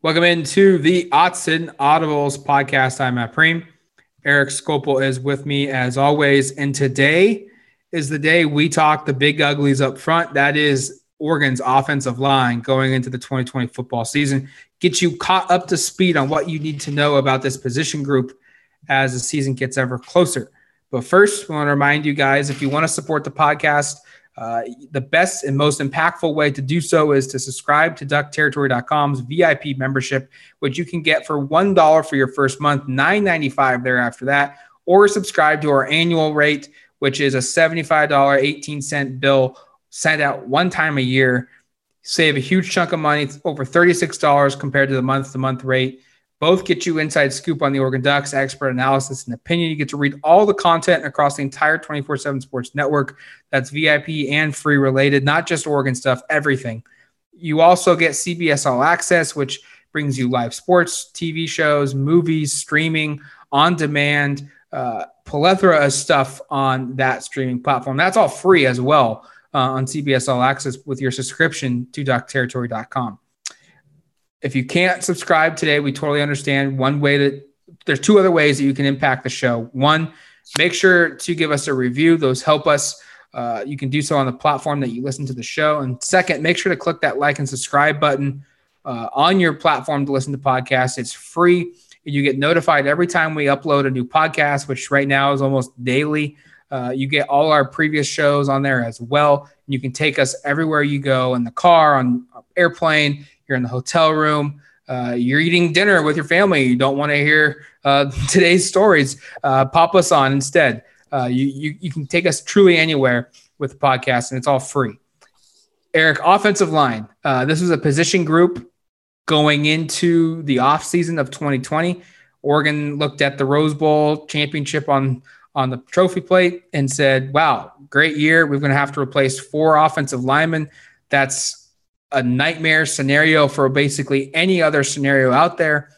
Welcome into the Autzen Audibles podcast. I'm Matt Prehm. Eric Skopil is with me as always. And today is the day we talk the big uglies up front. That is Oregon's offensive line going into the 2020 football season. Get you caught up to speed on what you need to know about this position group as the season gets ever closer. But first, we want to remind you guys if you want to support the podcast, uh, the best and most impactful way to do so is to subscribe to duckterritory.com's VIP membership, which you can get for $1 for your first month, $9.95 thereafter that, or subscribe to our annual rate, which is a $75, 18 cent bill sent out one time a year. Save a huge chunk of money, over $36 compared to the month to month rate. Both get you inside scoop on the Oregon Ducks, expert analysis and opinion. You get to read all the content across the entire 24 7 sports network. That's VIP and free related, not just Oregon stuff, everything. You also get CBS All Access, which brings you live sports, TV shows, movies, streaming, on demand, uh, plethora of stuff on that streaming platform. That's all free as well uh, on CBS All Access with your subscription to duckterritory.com if you can't subscribe today, we totally understand. One way that there's two other ways that you can impact the show. One, make sure to give us a review. Those help us. Uh, you can do so on the platform that you listen to the show. And second, make sure to click that like and subscribe button uh, on your platform to listen to podcasts. It's free. You get notified every time we upload a new podcast, which right now is almost daily. Uh, you get all our previous shows on there as well. You can take us everywhere you go in the car, on airplane you're in the hotel room, uh, you're eating dinner with your family, you don't want to hear uh, today's stories, uh, pop us on instead. Uh, you, you, you can take us truly anywhere with the podcast, and it's all free. Eric, offensive line. Uh, this was a position group going into the off season of 2020. Oregon looked at the Rose Bowl championship on on the trophy plate and said, "Wow, great year. We're going to have to replace four offensive linemen. That's a nightmare scenario for basically any other scenario out there.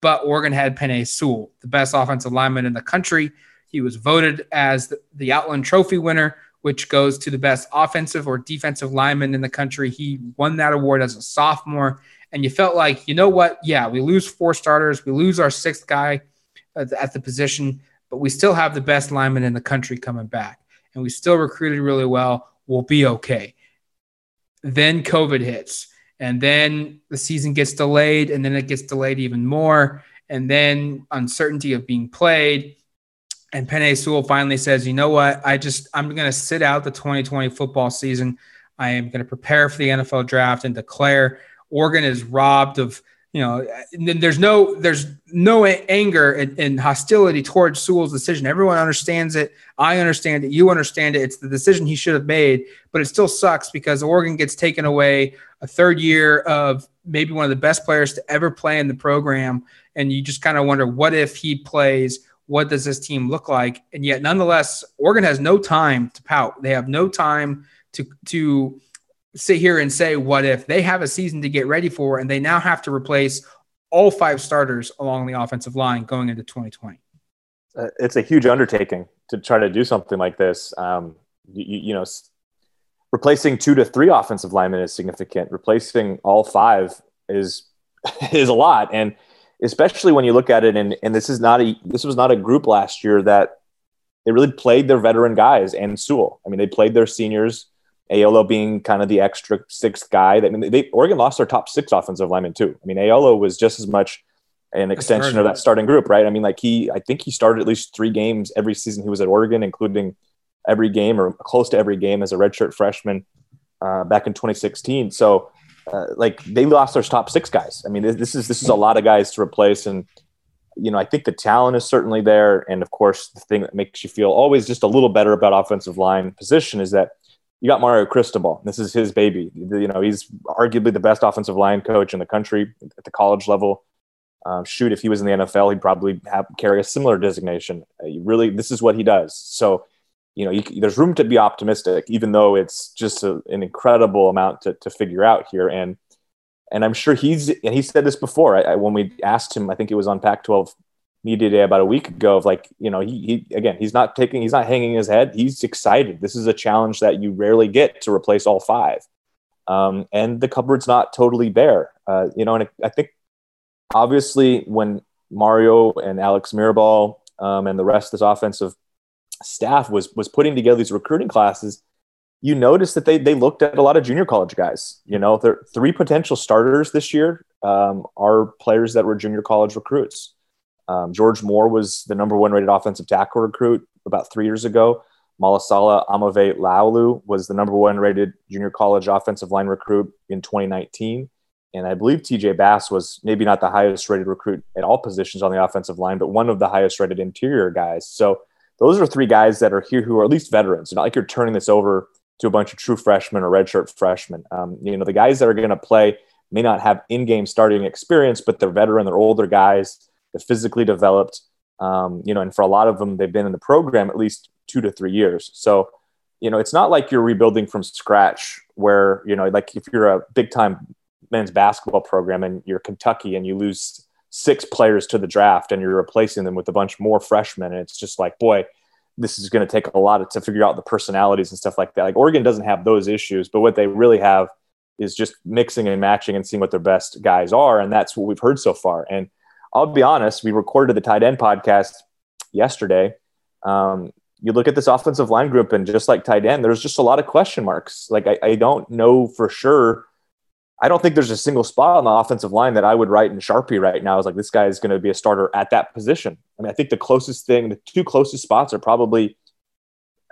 But Oregon had Penei Sewell, the best offensive lineman in the country. He was voted as the Outland Trophy winner, which goes to the best offensive or defensive lineman in the country. He won that award as a sophomore. And you felt like, you know what? Yeah, we lose four starters, we lose our sixth guy at the position, but we still have the best lineman in the country coming back. And we still recruited really well. We'll be okay. Then COVID hits, and then the season gets delayed, and then it gets delayed even more, and then uncertainty of being played. And Penei Sewell finally says, "You know what? I just I'm going to sit out the 2020 football season. I am going to prepare for the NFL draft and declare Oregon is robbed of." You know, there's no there's no anger and, and, hostility towards Sewell's decision. Everyone understands it. I understand it. You understand it. It's the decision he should have made, but it still sucks because Oregon gets taken away a third year of maybe one of the best players to ever play in the program, and you just kind of wonder what if he plays. What does this team look like? And yet, nonetheless, Oregon has no time to pout. They have no time to to sit here and say what if? They have a season to get ready for and they now have to replace all five starters along the offensive line going into 2020 uh, it's a huge undertaking to try to do something like this. Um, you, you, know replacing two to three offensive linemen is significant. Replacing all five is is a lot. And especially when you look at it and, and this is not a this was not a group last year that they really played their veteran guys and Sewell. I mean, they played their seniors Aiello being kind of the extra sixth guy. I mean, they, Oregon lost their top six offensive linemen too. I mean, Aiello was just as much an extension of that starting group, right? I mean, like he, I think he started at least three games every season he was at Oregon, including every game or close to every game as a redshirt freshman uh, back in 2016. So, uh, like they lost their top six guys. I mean, this is this is a lot of guys to replace, and you know, I think the talent is certainly there, and of course, the thing that makes you feel always just a little better about offensive line position is that you got Mario Cristobal. This is his baby. You know, he's arguably the best offensive line coach in the country at the college level. Um, shoot, if he was in the NFL, he'd probably have carry a similar designation. Uh, really, this is what he does. So, you know, you, there's room to be optimistic, even though it's just a, an incredible amount to, to figure out here. And and I'm sure he's and he said this before. I, I, when we asked him, I think it was on Pac-12 media day about a week ago of like you know he, he again he's not taking he's not hanging his head he's excited this is a challenge that you rarely get to replace all five um, and the cupboard's not totally bare uh, you know and i think obviously, when Mario and Alex Mirabal um, and the rest of this offensive staff was was putting together these recruiting classes, you notice that they they looked at a lot of junior college guys. You know, there three potential starters this year um, are players that were junior college recruits. Um, George Moore was the number one rated offensive tackle recruit about three years ago. Malasala Aumavae-Laulu was the number one rated junior college offensive line recruit in 2019. And I believe TJ Bass was maybe not the highest rated recruit at all positions on the offensive line, but one of the highest rated interior guys. So those are three guys that are here who are at least veterans. not like you're turning this over to a bunch of true freshmen or redshirt freshmen. Um, you know, the guys that are going to play may not have in-game starting experience, but they're veteran, they're older guys, they're physically developed. Um, you know, and for a lot of them, they've been in the program at least two to three years. So, you know, it's not like you're rebuilding from scratch where, you know, like if you're a big time men's basketball program and you're Kentucky and you lose six players to the draft and you're replacing them with a bunch more freshmen. And it's just like, boy, this is going to take a lot of, to figure out the personalities and stuff like that. Like Oregon doesn't have those issues, but what they really have is just mixing and matching and seeing what their best guys are. And that's what we've heard so far. And I'll be honest, we recorded the tight end podcast yesterday. Um, you look at this offensive line group and just like tight end, there's just a lot of question marks. Like I, I don't know for sure I don't think there's a single spot on the offensive line that I would write in Sharpie right now. Is like this guy is going to be a starter at that position. I mean, I think the closest thing, the two closest spots are probably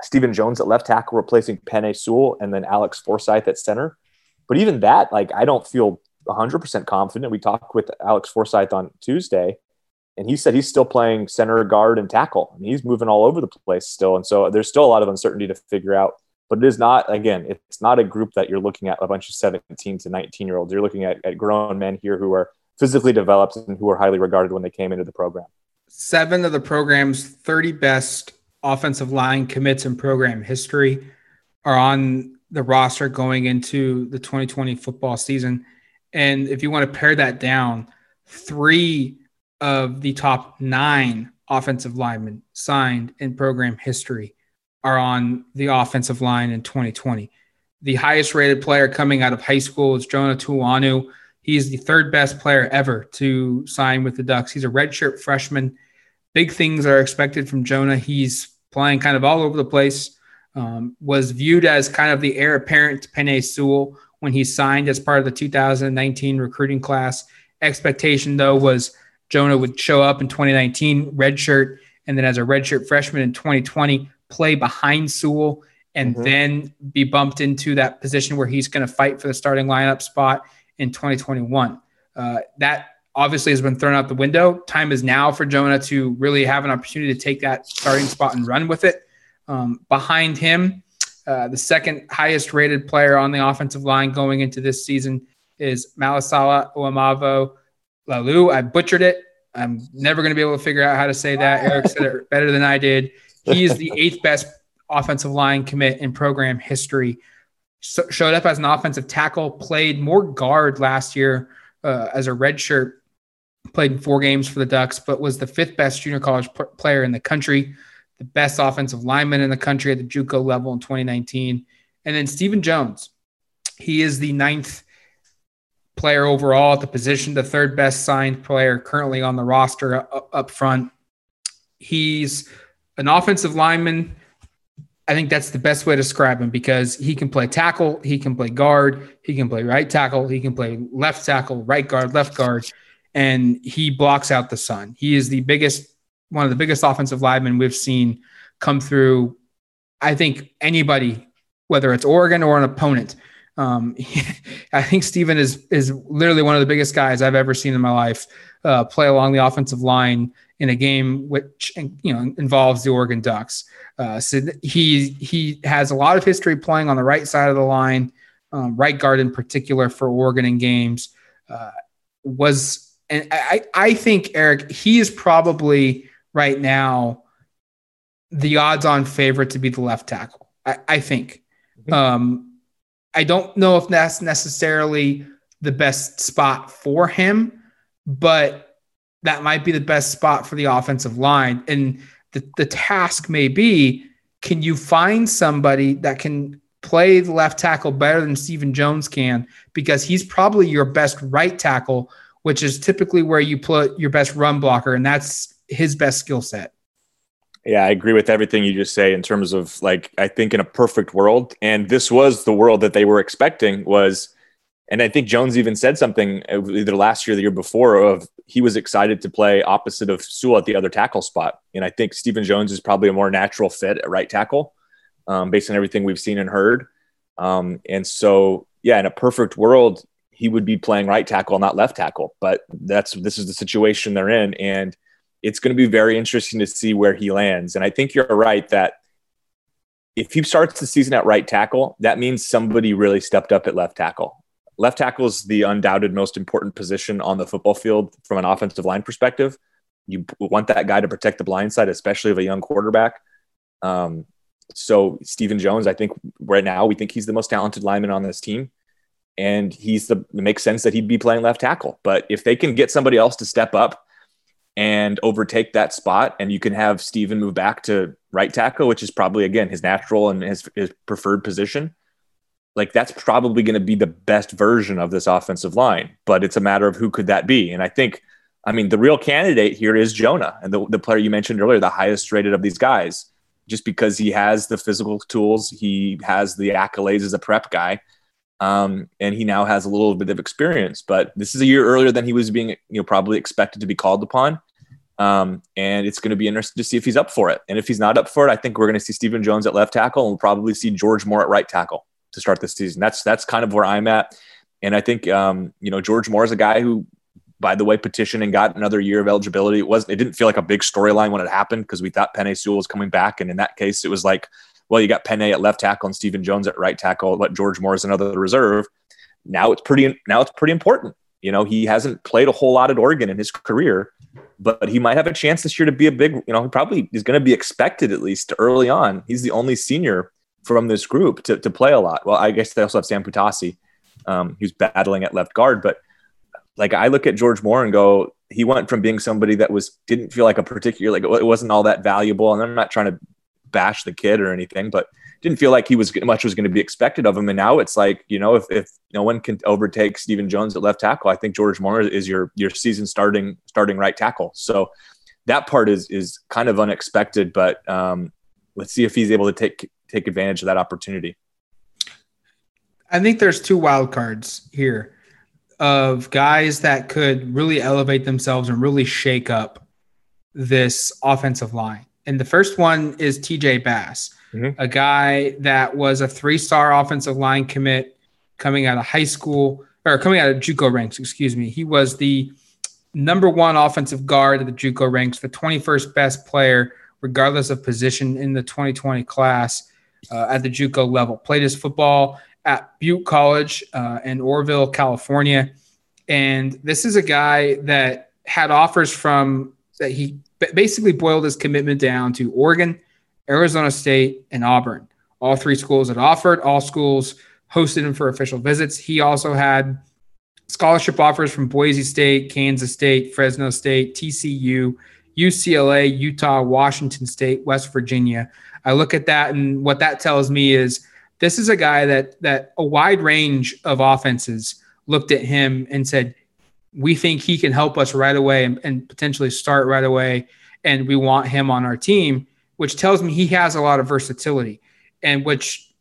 Steven Jones at left tackle replacing Penei Sewell, and then Alex Forsyth at center. But even that, like, I don't feel 100% confident. We talked with Alex Forsyth on Tuesday, and he said he's still playing center, guard, and tackle. I mean, he's moving all over the place still, and so there's still a lot of uncertainty to figure out but it is not again it's not a group that you're looking at a bunch of 17 to 19 year olds you're looking at, at grown men here who are physically developed and who are highly regarded when they came into the program seven of the program's 30 best offensive line commits in program history are on the roster going into the 2020 football season and if you want to pare that down three of the top nine offensive linemen signed in program history are on the offensive line in 2020. The highest rated player coming out of high school is Jonah Tauanu'u. He is the third best player ever to sign with the Ducks. He's a redshirt freshman. Big things are expected from Jonah. He's playing kind of all over the place. Um, was viewed as kind of the heir apparent to Penei Sewell when he signed as part of the 2019 recruiting class. Expectation, though, was Jonah would show up in 2019, redshirt, and then as a redshirt freshman in 2020, play behind Sewell and mm-hmm. then be bumped into that position where he's going to fight for the starting lineup spot in 2021. Uh, that obviously has been thrown out the window. Time is now for Jonah to really have an opportunity to take that starting spot and run with it. Um, behind him, uh, the second highest rated player on the offensive line going into this season is Malasala Uamavo Lalu. I butchered it. I'm never going to be able to figure out how to say that. Eric said it better than I did. He is the eighth best offensive line commit in program history. So, showed up as an offensive tackle, played more guard last year uh, as a redshirt, played four games for the Ducks, but was the fifth best junior college p- player in the country, the best offensive lineman in the country at the JUCO level in 2019. And then Steven Jones, he is the ninth player overall at the position, the third best signed player currently on the roster up, front. He's an offensive lineman, I think that's the best way to describe him because he can play tackle, he can play guard, he can play right tackle, he can play left tackle, right guard, left guard, and he blocks out the sun. He is the biggest, one of the biggest offensive linemen we've seen come through. I think anybody, whether it's Oregon or an opponent, um, I think Steven is is literally one of the biggest guys I've ever seen in my life uh, play along the offensive line in a game which you know involves the Oregon Ducks. Uh, so he he has a lot of history playing on the right side of the line, um, right guard in particular for Oregon in games. Uh, was and I I think Eric he is probably right now the odds-on favorite to be the left tackle. I, I think. Mm-hmm. Um, I don't know if that's necessarily the best spot for him, but that might be the best spot for the offensive line. And the, the task may be can you find somebody that can play the left tackle better than Steven Jones can? Because he's probably your best right tackle which is typically where you put your best run blocker, and that's his best skill set. Yeah, I agree with everything you just say in terms of like I think in a perfect world, and this was the world that they were expecting was, and I think Jones even said something either last year or the year before of he was excited to play opposite of Sewell at the other tackle spot, and I think Steven Jones is probably a more natural fit at right tackle, um, based on everything we've seen and heard, um, and so yeah, in a perfect world, he would be playing right tackle, not left tackle. But that's this is the situation they're in, and it's going to be very interesting to see where he lands. And I think you're right that if he starts the season at right tackle, that means somebody really stepped up at left tackle. Left tackle is the undoubted most important position on the football field from an offensive line perspective. You want that guy to protect the blind side, especially of a young quarterback. Um, so Steven Jones, I think right now we think he's the most talented lineman on this team and he's the it makes sense that he'd be playing left tackle. But if they can get somebody else to step up and overtake that spot, and you can have Steven move back to right tackle, which is probably again his natural and his, his preferred position, like that's probably going to be the best version of this offensive line. But it's a matter of who could that be. And I think, I mean, the real candidate here is Jonah, and the, the player you mentioned earlier, the highest rated of these guys, just because he has the physical tools, he has the accolades as a prep guy um, and he now has a little bit of experience. But this is a year earlier than he was being, you know, probably expected to be called upon. Um, and it's going to be interesting to see if he's up for it. And if he's not up for it, I think we're going to see Steven Jones at left tackle, and we'll probably see George Moore at right tackle to start this season. That's that's kind of where I'm at. And I think um, you know George Moore is a guy who, by the way, petitioned and got another year of eligibility. It was it didn't feel like a big storyline when it happened because we thought Penei Sewell was coming back, and in that case, it was like well, you got Penei at left tackle and Steven Jones at right tackle, but George Moore is another reserve. Now it's pretty now it's pretty important. You know, he hasn't played a whole lot at Oregon in his career, but he might have a chance this year to be a big, you know, he probably is going to be expected at least early on. He's the only senior from this group to, to play a lot. Well, I guess they also have Sam Poutasi, um, who's battling at left guard. But like I look at George Moore and go, he went from being somebody that was didn't feel like a particular like it wasn't all that valuable. And I'm not trying to bash the kid or anything, but didn't feel like he was much was going to be expected of him. And now it's like, you know, if, if no one can overtake Steven Jones at left tackle, I think George Moore is your your season starting starting right tackle. So that part is is kind of unexpected, but um, let's see if he's able to take take advantage of that opportunity. I think there's two wild cards here of guys that could really elevate themselves and really shake up this offensive line. And the first one is TJ Bass, mm-hmm. a guy that was a three star offensive line commit coming out of high school or coming out of Juco ranks, excuse me. He was the number one offensive guard of the Juco ranks, the 21st best player, regardless of position in the 2020 class uh, at the Juco level. Played his football at Butte College uh, in Oroville, California. And this is a guy that had offers from that he basically boiled his commitment down to Oregon, Arizona State, and Auburn. All three schools had offered, all schools hosted him for official visits. He also had scholarship offers from Boise State, Kansas State, Fresno State, TCU, UCLA, Utah, Washington State, West Virginia. I look at that and what that tells me is this is a guy that that a wide range of offenses looked at him and said, we think he can help us right away and, and, potentially start right away. And we want him on our team, which tells me he has a lot of versatility. And which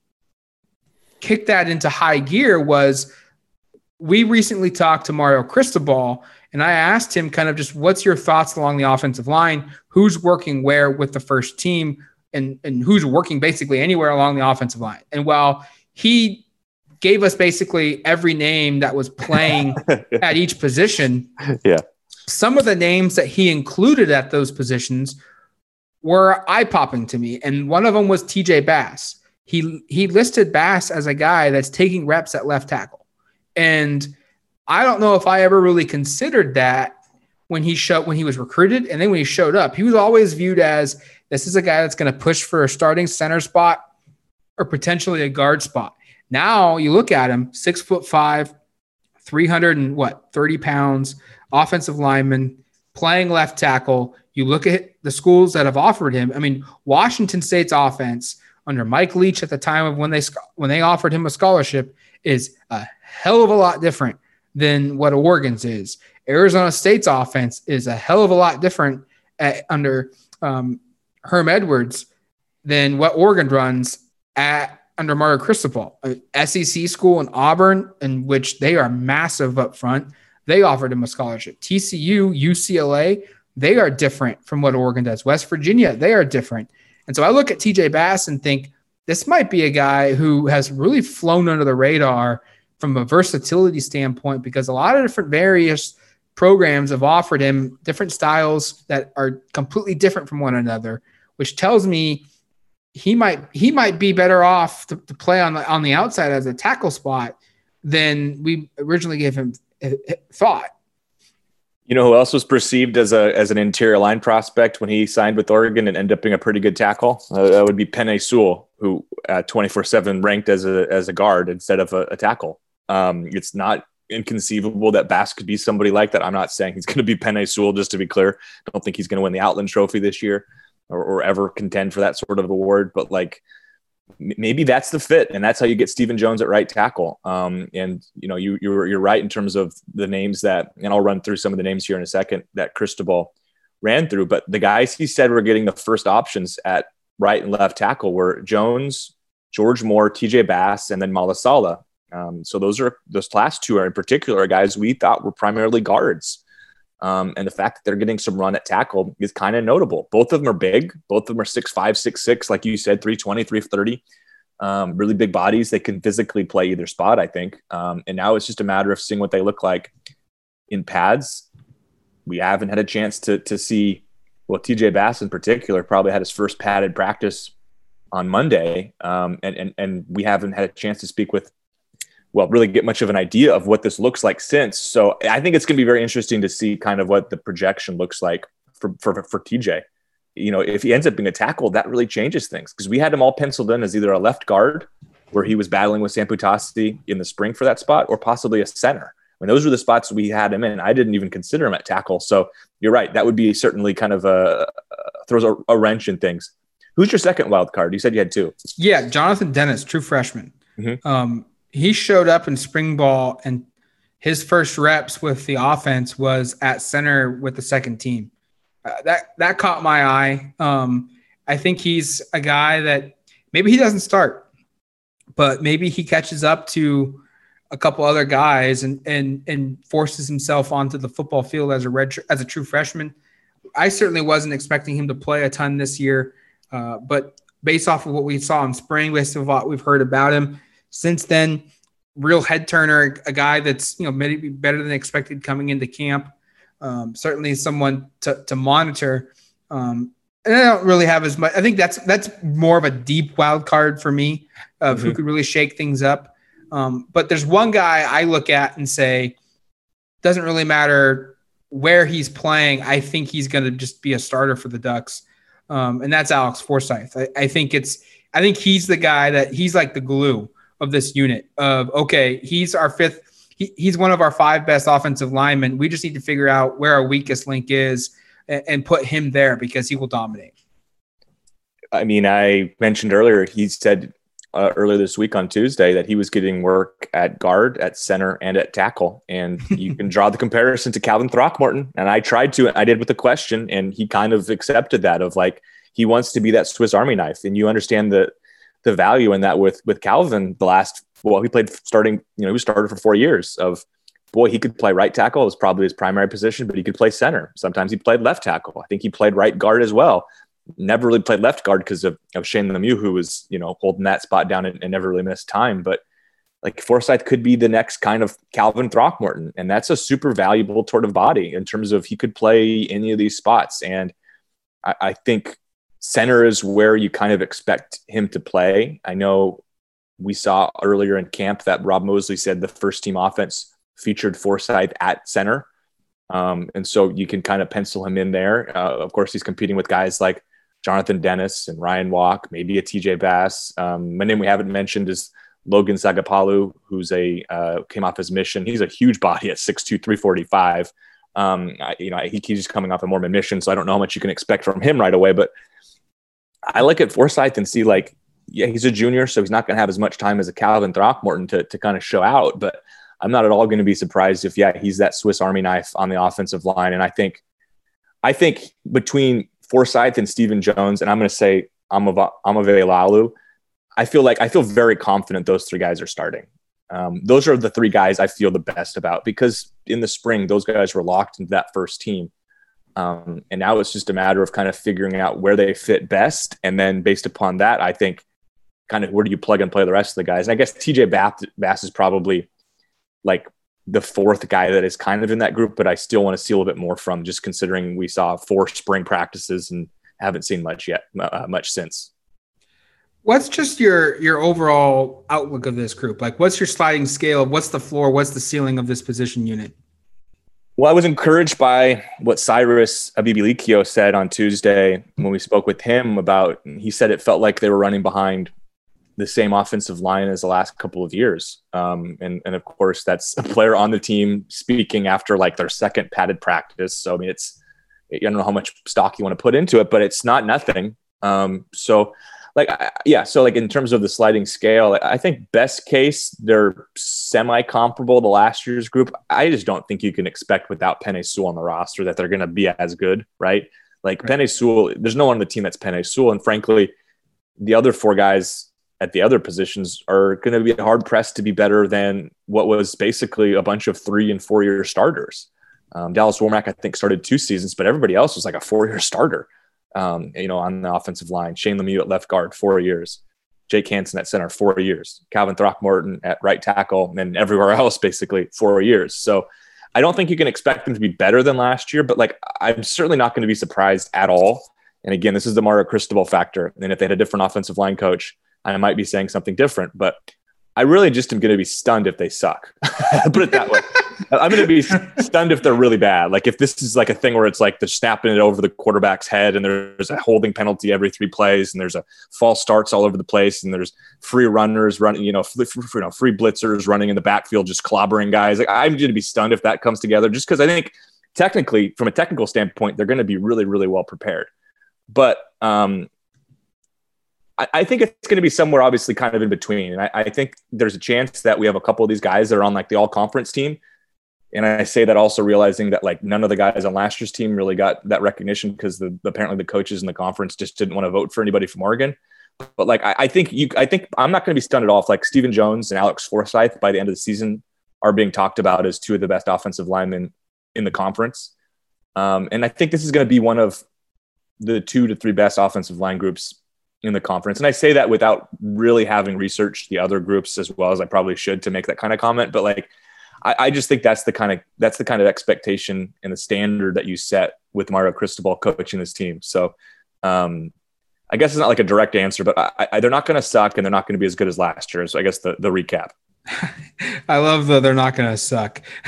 kicked that into high gear was we recently talked to Mario Cristobal, and I asked him kind of just what's your thoughts along the offensive line? Who's working where with the first team? And, and who's working basically anywhere along the offensive line. And while he gave us basically every name that was playing at each position. Yeah. Some of the names that he included at those positions were eye popping to me. And one of them was TJ Bass. He he listed Bass as a guy that's taking reps at left tackle. And I don't know if I ever really considered that when he showed when he was recruited and then when he showed up. He was always viewed as this is a guy that's going to push for a starting center spot or potentially a guard spot. Now you look at him, six foot five, 300 and what, 30 pounds, offensive lineman, playing left tackle. You look at the schools that have offered him. I mean, Washington State's offense under Mike Leach at the time of when they when they offered him a scholarship is a hell of a lot different than what Oregon's is. Arizona State's offense is a hell of a lot different at, under um, Herm Edwards than what Oregon runs at under Mario Cristobal. SEC school in Auburn, in which they are massive up front, they offered him a scholarship. TCU, UCLA, they are different from what Oregon does. West Virginia, they are different. And so I look at TJ Bass and think this might be a guy who has really flown under the radar from a versatility standpoint because a lot of different various programs have offered him different styles that are completely different from one another, which tells me he might he might be better off to, to play on the on the outside as a tackle spot than we originally gave him eh, eh, thought. You know who else was perceived as a as an interior line prospect when he signed with Oregon and ended up being a pretty good tackle? Uh, that would be Penei Sewell, who at twenty four seven ranked as a as a guard instead of a, a tackle. Um, it's not inconceivable that Bass could be somebody like that. I'm not saying he's going to be Penei Sewell, just to be clear. I don't think he's going to win the Outland Trophy this year or, or ever contend for that sort of award. But like maybe that's the fit, and that's how you get Steven Jones at right tackle. Um, and you know, you you're you're right in terms of the names that, and I'll run through some of the names here in a second that Cristobal ran through. But the guys he said were getting the first options at right and left tackle were Jones, George Moore, TJ Bass, and then Malasala. Um, so those are those last two are in particular guys we thought were primarily guards. Um, and the fact that they're getting some run at tackle is kind of notable. Both of them are big. Both of them are six five, six six, like you said, 320, 330. Um, really big bodies. They can physically play either spot, I think. Um, and now it's just a matter of seeing what they look like in pads. We haven't had a chance to to see. Well, TJ Bass in particular probably had his first padded practice on Monday, um, and and and we haven't had a chance to speak with well, really get much of an idea of what this looks like since. So I think it's going to be very interesting to see kind of what the projection looks like for, for, for TJ. You know, if he ends up being a tackle, that really changes things because we had him all penciled in as either a left guard where he was battling with Sam Poutasi in the spring for that spot or possibly a center. I mean, those were the spots we had him in. I didn't even consider him at tackle. So you're right. That would be certainly kind of a, throws a, a wrench in things. Who's your second wild card? You said you had two. Yeah, Jonathan Dennis, true freshman. Mm-hmm. Um, he showed up in spring ball and his first reps with the offense was at center with the second team. Uh, that that caught my eye. Um, I think he's a guy that maybe he doesn't start, but maybe he catches up to a couple other guys and and and forces himself onto the football field as a red as a true freshman. I certainly wasn't expecting him to play a ton this year, uh, but based off of what we saw in spring, based off what we've heard about him, since then, real head turner, a guy that's you know maybe better than expected coming into camp. Um, certainly, someone to, to monitor. Um, and I don't really have as much. I think that's that's more of a deep wild card for me of mm-hmm. who could really shake things up. Um, but there's one guy I look at and say doesn't really matter where he's playing. I think he's going to just be a starter for the Ducks, um, and that's Alex Forsyth. I, I think it's I think he's the guy that he's like the glue of this unit of okay, he's our fifth, he, he's one of our five best offensive linemen. We just need to figure out where our weakest link is and, and put him there because he will dominate. I mean, I mentioned earlier, he said uh, earlier this week on Tuesday that he was getting work at guard, at center, and at tackle. And you can draw the comparison to Calvin Throckmorton. And I tried to, I did with a question, and he kind of accepted that of like, he wants to be that Swiss Army knife. And you understand that the value in that with with Calvin the last well he played starting you know he started for four years of boy he could play right tackle it was probably his primary position but he could play center. Sometimes he played left tackle. I think he played right guard as well. Never really played left guard because of, of Shane Lemieux who was you know holding that spot down and, and never really missed time. But like Forsyth could be the next kind of Calvin Throckmorton and that's a super valuable sort of body in terms of he could play any of these spots. And I, I think center is where you kind of expect him to play. I know we saw earlier in camp that Rob Moseley said the first team offense featured Forsyth at center. Um, and so you can kind of pencil him in there. Uh, of course, he's competing with guys like Jonathan Dennis and Ryan Walk, maybe a TJ Bass. Um, my name we haven't mentioned is Logan Sagapolu, who's a uh, came off his mission. He's a huge body at 6'2", 345. Um, I, you know, he, he's coming off a Mormon mission, so I don't know how much you can expect from him right away. But I look at Forsyth and see like, yeah, he's a junior, so he's not going to have as much time as a Calvin Throckmorton to, to kind of show out. But I'm not at all going to be surprised if yeah he's that Swiss Army knife on the offensive line. And I think I think between Forsyth and Steven Jones, and I'm going to say Aumavae-Laulu, I feel like I feel very confident those three guys are starting. Um, those are the three guys I feel the best about because in the spring those guys were locked into that first team. Um, and now it's just a matter of kind of figuring out where they fit best. And then based upon that, I think kind of where do you plug and play the rest of the guys? And I guess TJ Bass is probably like the fourth guy that is kind of in that group, but I still want to see a little bit more from just considering we saw four spring practices and haven't seen much yet, uh, much since. What's just your your overall outlook of this group? Like, what's your sliding scale? What's the floor? What's the ceiling of this position unit? Well, I was encouraged by what Cyrus Habibi said on Tuesday when we spoke with him about. He said it felt like they were running behind the same offensive line as the last couple of years. Um, and, and of course, that's a player on the team speaking after like their second padded practice. So, I mean, it's, I don't know how much stock you want to put into it, but it's not nothing. Um, so, like, yeah. So, like, in terms of the sliding scale, I think best case, they're semi comparable to last year's group. I just don't think you can expect without Penei Sewell on the roster that they're going to be as good, right? Like, right. Penei Sewell, there's no one on the team that's Penei Sewell. And frankly, the other four guys at the other positions are going to be hard pressed to be better than what was basically a bunch of three and four year starters. Um, Dallas Warmack, I think, started two seasons, but everybody else was like a four year starter. Um, you know, on the offensive line, Shane Lemieux at left guard, four years. Jake Hanson at center, four years. Calvin Throckmorton at right tackle, and everywhere else, basically, four years. So I don't think you can expect them to be better than last year, but like I'm certainly not going to be surprised at all. And again, this is the Mario Cristobal factor. And if they had a different offensive line coach, I might be saying something different, but I really just am going to be stunned if they suck. Put it that way. I'm going to be stunned if they're really bad. Like if this is like a thing where it's like they're snapping it over the quarterback's head and there's a holding penalty every three plays and there's a false starts all over the place and there's free runners running, you know, free, you know, free blitzers running in the backfield, just clobbering guys. Like I'm going to be stunned if that comes together just because I think technically from a technical standpoint, they're going to be really, really well prepared. But um, I, think it's going to be somewhere obviously kind of in between. And I, I think there's a chance that we have a couple of these guys that are on like the all conference team. And I say that also realizing that like none of the guys on last year's team really got that recognition because the apparently the coaches in the conference just didn't want to vote for anybody from Oregon. But like I, I think you, I think I'm not going to be stunned at all. If like Steven Jones and Alex Forsyth by the end of the season are being talked about as two of the best offensive linemen in the conference. Um, and I think this is going to be one of the two to three best offensive line groups in the conference. And I say that without really having researched the other groups as well as I probably should to make that kind of comment. But like, I, I just think that's the kind of that's the kind of expectation and the standard that you set with Mario Cristobal coaching this team. So um, I guess it's not like a direct answer, but I, I, they're not going to suck and they're not going to be as good as last year. So I guess the the recap. I love the they're not going to suck.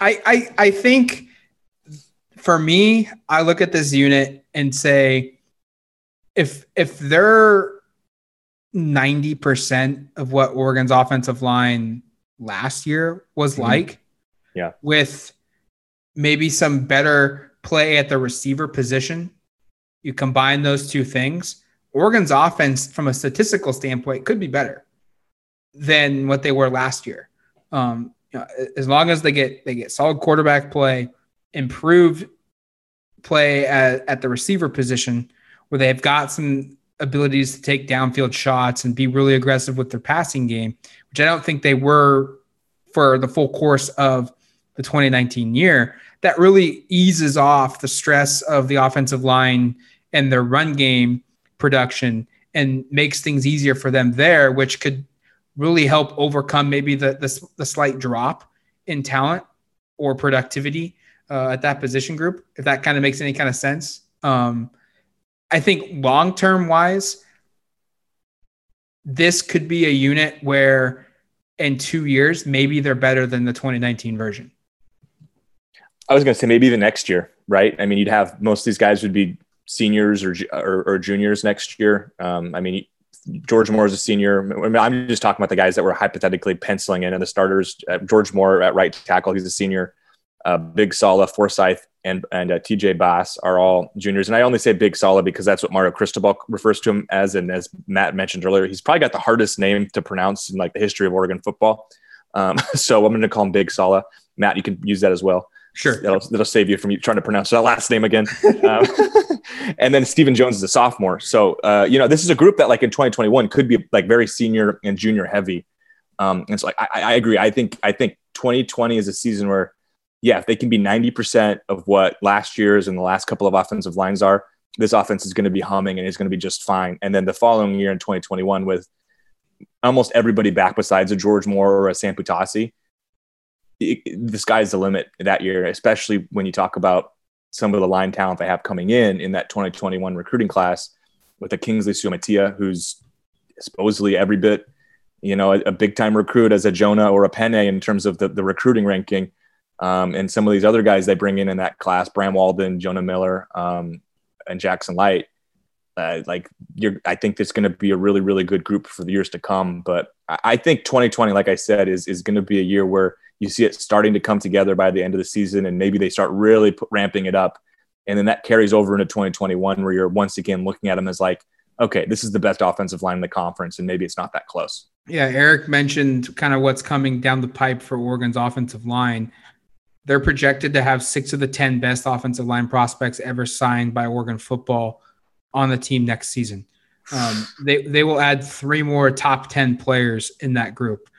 I, I I think for me, I look at this unit and say if if they're 90% of what Oregon's offensive line last year was mm-hmm. like, yeah, with maybe some better play at the receiver position, you combine those two things, Oregon's offense from a statistical standpoint could be better than what they were last year. Um, you know, as long as they get they get solid quarterback play, improved play at, at the receiver position, where they've got some abilities to take downfield shots and be really aggressive with their passing game, which I don't think they were for the full course of the 2019 year. That really eases off the stress of the offensive line and their run game production and makes things easier for them there, which could really help overcome maybe the, the, the slight drop in talent or productivity uh, at that position group, if that kind of makes any kind of sense. Um, I think long term wise, this could be a unit where in two years, maybe they're better than the 2019 version. I was going to say maybe even next year, right? I mean, you'd have most of these guys would be seniors or or, or juniors next year. Um, I mean, George Moore is a senior. I'm just talking about the guys that were hypothetically penciling in and the starters. Uh, George Moore at right tackle, he's a senior uh, Big Sala, Forsyth, and and uh, TJ Bass are all juniors. And I only say Big Sala because that's what Mario Cristobal refers to him as. And as Matt mentioned earlier, he's probably got the hardest name to pronounce in like the history of Oregon football. Um, so I'm going to call him Big Sala. Matt, you can use that as well. Sure. That'll, that'll save you from trying to pronounce that last name again. um, and then Steven Jones is a sophomore. So, uh, you know, this is a group that like in 2021 could be like very senior and junior heavy. Um, and so like, I, I agree. I think, I think 2020 is a season where, yeah, if they can be 90% of what last year's and the last couple of offensive lines are, this offense is going to be humming and it's going to be just fine. And then the following year in 2021 with almost everybody back besides a George Moore or a Sam Poutasi, the sky's the limit that year, especially when you talk about some of the line talent they have coming in in that 2021 recruiting class with a Kingsley Suamataia, who's supposedly every bit, you know, a, a big time recruit as a Jonah or a Penei in terms of the, the recruiting ranking. Um, and some of these other guys they bring in in that class, Bram Walden, Jonah Miller, um, and Jackson Light. Uh, like you're, I think it's going to be a really, really good group for the years to come. But I, think 2020, like I said, is is going to be a year where you see it starting to come together by the end of the season, and maybe they start really put, ramping it up, and then that carries over into 2021, where you're once again looking at them as like, okay, this is the best offensive line in the conference, and maybe it's not that close. Yeah, Eric mentioned kind of what's coming down the pipe for Oregon's offensive line. They're projected to have six of the 10 best offensive line prospects ever signed by Oregon football on the team next season. Um, they, they will add three more top 10 players in that group.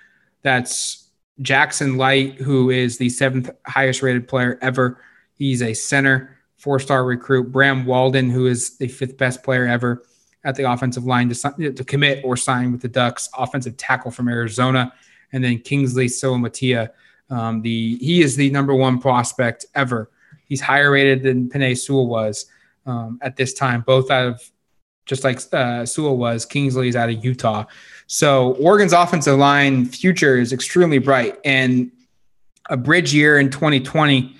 That's Jackson Light, who is the seventh highest rated player ever. He's a center, four star recruit. Bram Walden, who is the fifth best player ever at the offensive line to, to commit or sign with the Ducks, offensive tackle from Arizona. And then Kingsley Suamataia, um, the he is the number one prospect ever. He's higher rated than Penei Sewell was um, at this time, both out of just like uh, Sewell was. Kingsley is out of Utah. So Oregon's offensive line future is extremely bright, and a bridge year in 2020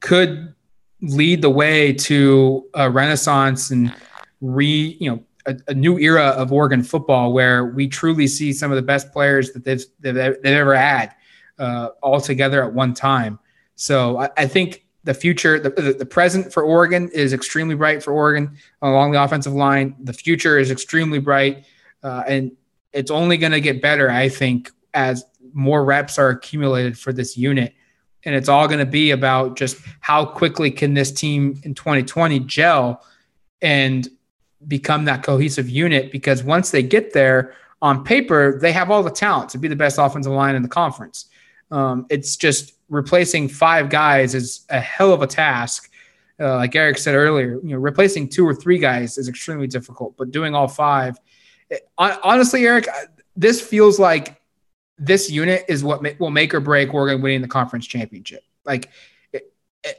could lead the way to a renaissance and re you know a, a, new era of Oregon football where we truly see some of the best players that they've they've, they've ever had uh, all together at one time. So I, I think the future, the, the, present for Oregon is extremely bright for Oregon along the offensive line. The future is extremely bright, uh, and it's only going to get better, I think, as more reps are accumulated for this unit. And it's all going to be about just how quickly can this team in 2020 gel and become that cohesive unit. Because once they get there on paper, they have all the talent to be the best offensive line in the conference. Um, it's just replacing five guys is a hell of a task. Uh, like Eric said earlier, you know, replacing two or three guys is extremely difficult, but doing all five honestly, Eric, this feels like this unit is what will make or break Oregon winning the conference championship. Like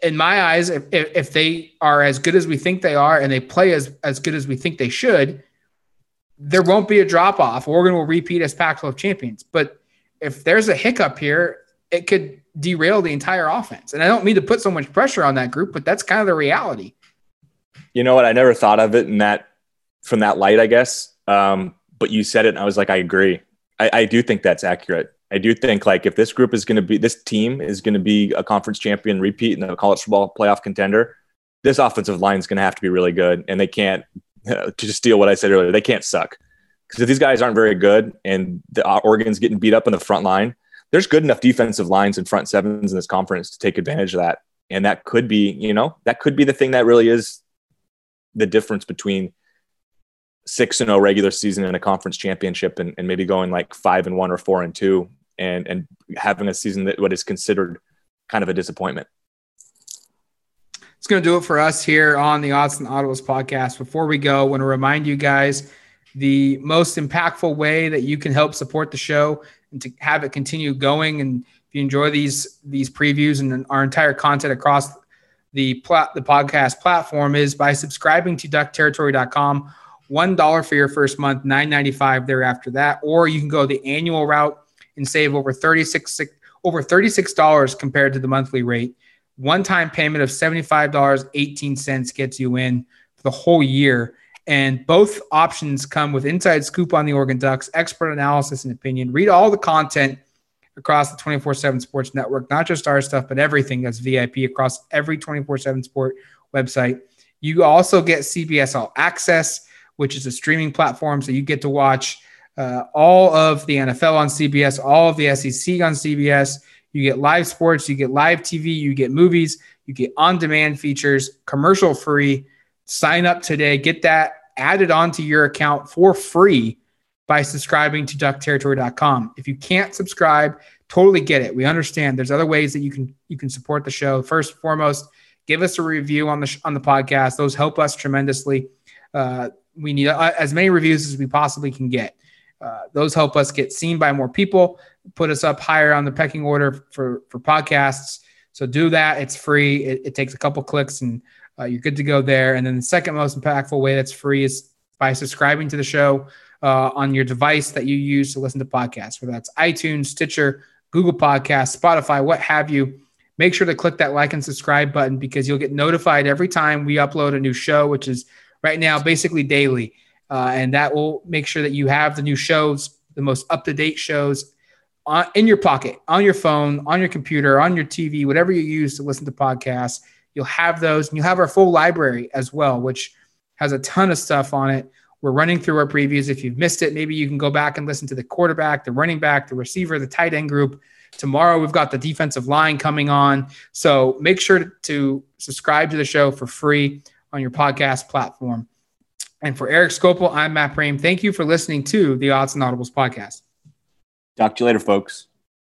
in my eyes, if, if they are as good as we think they are and they play as, as good as we think they should, there won't be a drop off. Oregon will repeat as Pac 12 champions. But if there's a hiccup here, it could derail the entire offense. And I don't mean to put so much pressure on that group, but that's kind of the reality. You know what? I never thought of it in that from that light, I guess. Um, but you said it, and I was like, I agree. I, I do think that's accurate. I do think like if this group is going to be this team is going to be a conference champion repeat and a college football playoff contender, this offensive line is going to have to be really good, and they can't. to just steal what I said earlier, they can't suck because if these guys aren't very good and the uh, Oregon's getting beat up in the front line, there's good enough defensive lines and front sevens in this conference to take advantage of that, and that could be you know that could be the thing that really is the difference between six and zero oh regular season and a conference championship, and, and maybe going like five and one or four and two, and and having a season that what is considered kind of a disappointment. It's going to do it for us here on the and Audibles podcast. Before we go, I want to remind you guys the most impactful way that you can help support the show and to have it continue going. And if you enjoy these these previews and our entire content across the plat- the podcast platform is by subscribing to duckterritory.com one dollar for your first month, nine ninety five thereafter that, or you can go the annual route and save over thirty six over thirty six dollars compared to the monthly rate. One time payment of seventy five dollars eighteen cents gets you in for the whole year. And both options come with inside scoop on the Oregon Ducks, expert analysis and opinion. Read all the content across the 24 7 sports network, not just our stuff, but everything that's VIP across every 24 7 sport website. You also get CBS All Access which is a streaming platform. So you get to watch uh, all of the NFL on CBS, all of the SEC on CBS. You get live sports, you get live TV, you get movies, you get on demand features, commercial free. Sign up today. Get that added onto your account for free by subscribing to duckterritory.com. If you can't subscribe, totally get it. We understand there's other ways that you can you can support the show. First and foremost, give us a review on the on the podcast. Those help us tremendously. Uh, we need uh, as many reviews as we possibly can get. Uh, those help us get seen by more people, put us up higher on the pecking order for for podcasts. So do that. It's free. It, it takes a couple clicks and uh, you're good to go there. And then the second most impactful way that's free is by subscribing to the show uh, on your device that you use to listen to podcasts, whether that's iTunes, Stitcher, Google Podcasts, Spotify, what have you. Make sure to click that like and subscribe button because you'll get notified every time we upload a new show, which is right now basically daily. Uh, and that will make sure that you have the new shows, the most up to date shows on, in your pocket, on your phone, on your computer, on your TV, whatever you use to listen to podcasts. You'll have those, and you'll have our full library as well, which has a ton of stuff on it. We're running through our previews. If you've missed it, maybe you can go back and listen to the quarterback, the running back, the receiver, the tight end group. Tomorrow, we've got the defensive line coming on. So make sure to subscribe to the show for free on your podcast platform. And for Erik Skopil, I'm Matt Prehm. Thank you for listening to the Odds and Audibles podcast. Talk to you later, folks.